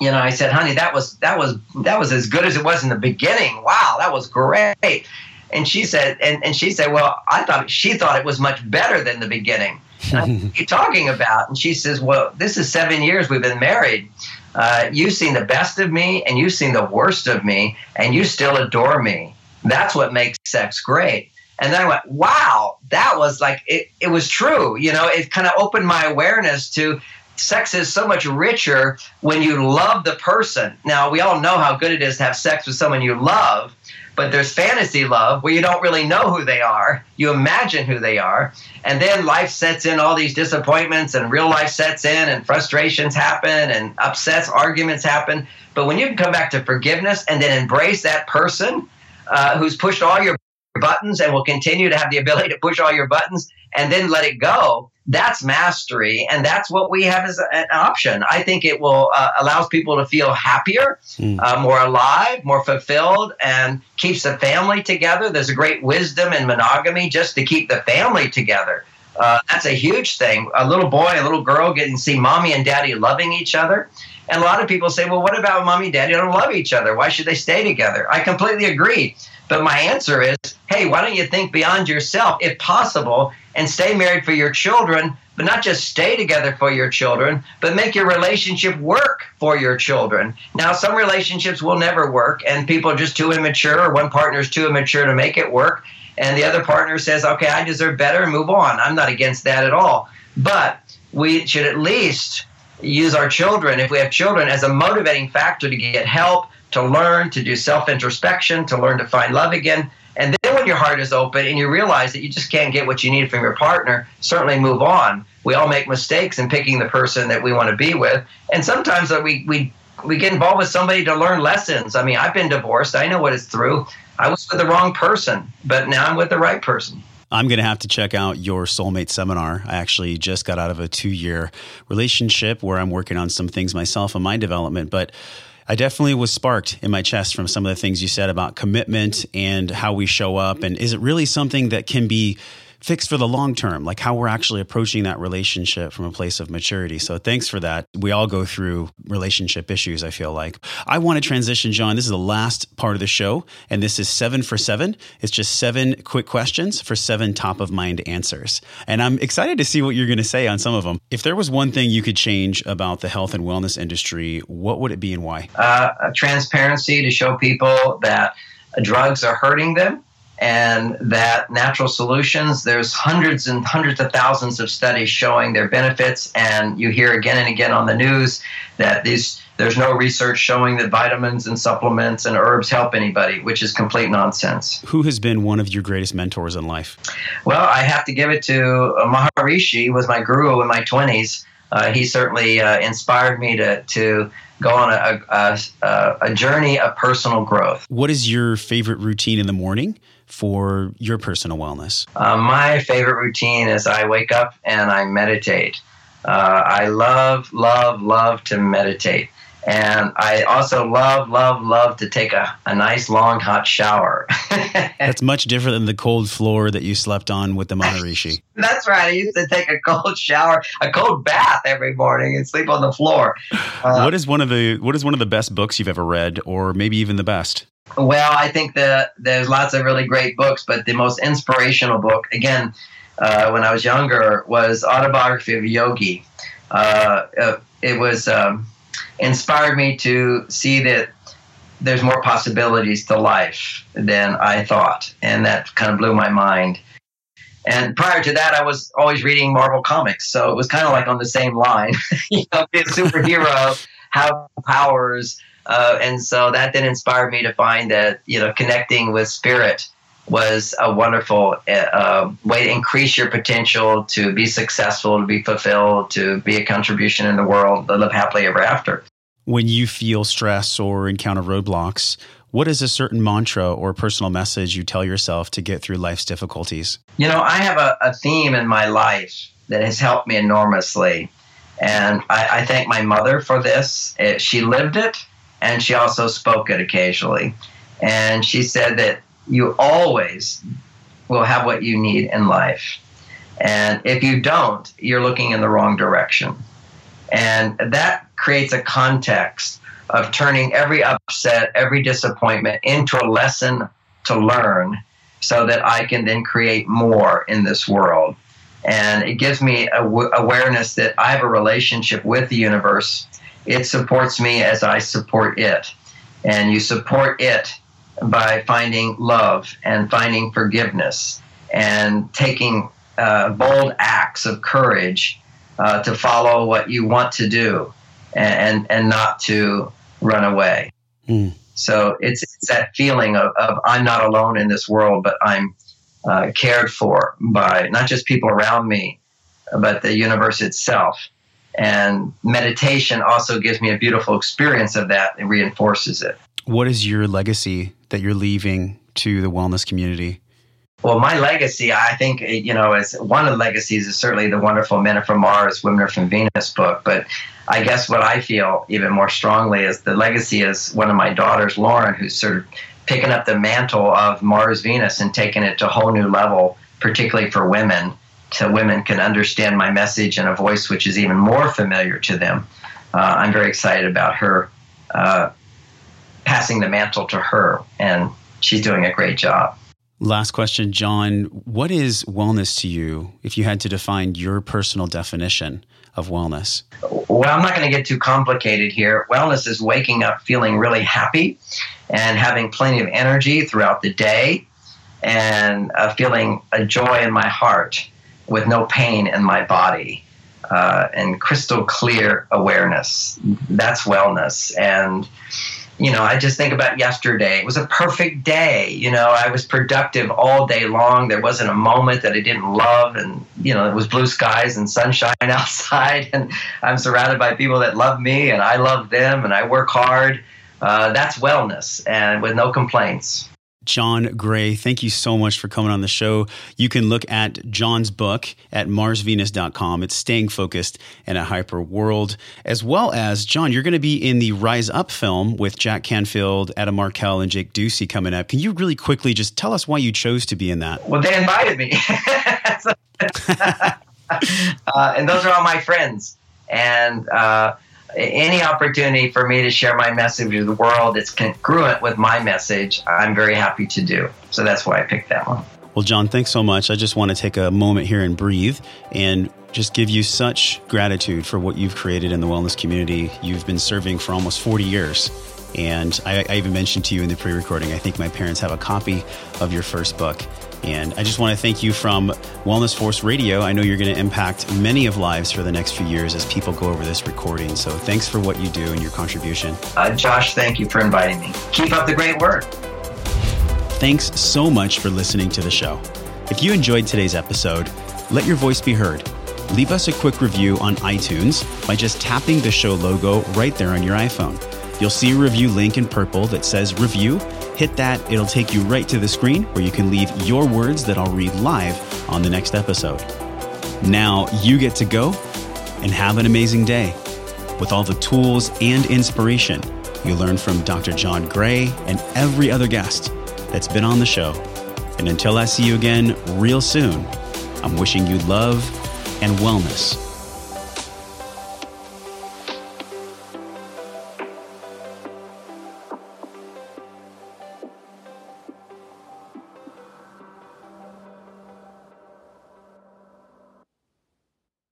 you know, I said, honey, that was that was that was as good as it was in the beginning. Wow, that was great. And she said, and, and she said, well, I thought she thought it was much better than the beginning. [laughs] what are you talking about? And she says, well, this is seven years we've been married. Uh, you've seen the best of me and you've seen the worst of me, and you still adore me. That's what makes sex great. And then I went, wow, that was like, it, it was true. You know, it kind of opened my awareness to sex is so much richer when you love the person. Now, we all know how good it is to have sex with someone you love, but there's fantasy love where you don't really know who they are. You imagine who they are. And then life sets in all these disappointments, and real life sets in, and frustrations happen, and upsets, arguments happen. But when you can come back to forgiveness and then embrace that person uh, who's pushed all your buttons and will continue to have the ability to push all your buttons and then let it go that's mastery. And that's what we have as an option. I think it will uh, allows people to feel happier mm. uh, more alive more fulfilled and keeps the family together. There's a great wisdom in monogamy just to keep the family together. Uh, that's a huge thing. A little boy a little girl getting to see mommy and daddy loving each other. And a lot of people say well what about mommy and daddy? Don't love each other. Why should they stay together? I completely agree but my answer is hey, why don't you think beyond yourself, if possible, and stay married for your children, but not just stay together for your children, but make your relationship work for your children. Now, some relationships will never work, and people are just too immature, or one partner is too immature to make it work, and the other partner says, okay, I deserve better, and move on. I'm not against that at all. But we should at least use our children, if we have children, as a motivating factor to get help to learn to do self introspection, to learn to find love again. And then when your heart is open and you realize that you just can't get what you need from your partner, certainly move on. We all make mistakes in picking the person that we want to be with. And sometimes we, we, we get involved with somebody to learn lessons. I mean, I've been divorced, I know what it's through. I was with the wrong person, but now I'm with the right person. I'm going to have to check out your soulmate seminar. I actually just got out of a two year relationship where I'm working on some things myself in my development. But I definitely was sparked in my chest from some of the things you said about commitment and how we show up. And is it really something that can be fixed for the long term, like how we're actually approaching that relationship from a place of maturity. So thanks for that. We all go through relationship issues, I feel like. I want to transition, John. This is the last part of the show, and this is seven for seven. It's just seven quick questions for seven top of mind answers. And I'm excited to see what you're going to say on some of them. If there was one thing you could change about the health and wellness industry, what would it be and why? Uh, transparency to show people that drugs are hurting them and that natural solutions there's hundreds and hundreds of thousands of studies showing their benefits. And you hear again and again on the news that these there's no research showing that vitamins and supplements and herbs help anybody which is complete nonsense. Who has been one of your greatest mentors in life? Well i have to give it to uh, maharishi was my guru in my 20s uh, he certainly uh, inspired me to to go on a, a, a, journey of personal growth. What is your favorite routine in the morning for your personal wellness? Uh, my favorite routine is I wake up and I meditate. Uh, I love, love, love to meditate. And I also love, love, love to take a, a nice long hot shower. [laughs] That's much different than the cold floor that you slept on with the Maharishi. [laughs] That's right. I used to take a cold shower, a cold bath every morning and sleep on the floor. Uh, what is one of the what is one of the best books you've ever read, or maybe even the best? Well, I think that there's lots of really great books, but the most inspirational book, again, uh, when I was younger, was Autobiography of a Yogi. Uh, uh it was. Um, inspired me to see that there's more possibilities to life than I thought, and that kind of blew my mind. And prior to that, I was always reading Marvel comics, so it was kind of like on the same line. [laughs] you know, be a superhero, [laughs] have powers, uh, and so that then inspired me to find that you know connecting with spirit was a wonderful uh, uh, way to increase your potential to be successful, to be fulfilled, to be a contribution in the world, to live happily ever after. When you feel stress or encounter roadblocks, what is a certain mantra or personal message you tell yourself to get through life's difficulties? You know, I have a, a theme in my life that has helped me enormously. And I, I thank my mother for this. It, she lived it and she also spoke it occasionally. And she said that you always will have what you need in life. And if you don't, you're looking in the wrong direction. And that creates a context of turning every upset, every disappointment into a lesson to learn so that I can then create more in this world. And it gives me awareness that I have a relationship with the universe it supports me as I support it. And you support it by finding love and finding forgiveness and taking uh, bold acts of courage uh, to follow what you want to do and, and not to run away. Mm. So it's, it's that feeling of, of, I'm not alone in this world, but I'm uh, cared for by not just people around me, but the universe itself. And meditation also gives me a beautiful experience of that and reinforces it. What is your legacy that you're leaving to the wellness community? Well, my legacy, I think, you know, as one of the legacies is certainly the wonderful Men Are from Mars, Women Are from Venus book. But I guess what I feel even more strongly is the legacy is one of my daughters, Lauren, who's sort of picking up the mantle of Mars Venus and taking it to a whole new level, particularly for women, so women can understand my message in a voice which is even more familiar to them. Uh, I'm very excited about her uh, passing the mantle to her, and she's doing a great job. Last question, John. What is wellness to you if you had to define your personal definition of wellness? Well, I'm not going to get too complicated here. Wellness is waking up feeling really happy and having plenty of energy throughout the day and uh, feeling a joy in my heart with no pain in my body uh, and crystal clear awareness. That's wellness. And you know, I just think about yesterday. It was a perfect day. You know, I was productive all day long. There wasn't a moment that I didn't love. And, you know, it was blue skies and sunshine [laughs] outside. And I'm surrounded by people that love me and I love them and I work hard. Uh, that's wellness and with no complaints. John Gray, thank you so much for coming on the show. You can look at John's book at marsvenus.com. It's Staying Focused in a Hyper World, as well as, John, you're going to be in the Rise Up film with Jack Canfield, Adam Markel, and Jake Ducey coming up. Can you really quickly just tell us why you chose to be in that? Well, they invited me. [laughs] [laughs] uh, and those are all my friends. And, uh, any opportunity for me to share my message with the world that's congruent with my message, I'm very happy to do. So that's why I picked that one. Well, John, thanks so much. I just want to take a moment here and breathe and just give you such gratitude for what you've created in the wellness community. You've been serving for almost 40 years. And I, I even mentioned to you in the pre recording, I think my parents have a copy of your first book. And I just want to thank you from Wellness Force Radio. I know you're going to impact many of lives for the next few years as people go over this recording. So thanks for what you do and your contribution. Uh, Josh, thank you for inviting me. Keep up the great work. Thanks so much for listening to the show. If you enjoyed today's episode, let your voice be heard. Leave us a quick review on iTunes by just tapping the show logo right there on your iPhone. You'll see a review link in purple that says review Hit that, it'll take you right to the screen where you can leave your words that I'll read live on the next episode. Now you get to go and have an amazing day with all the tools and inspiration you learn from Dr. John Gray and every other guest that's been on the show. And until I see you again real soon, I'm wishing you love and wellness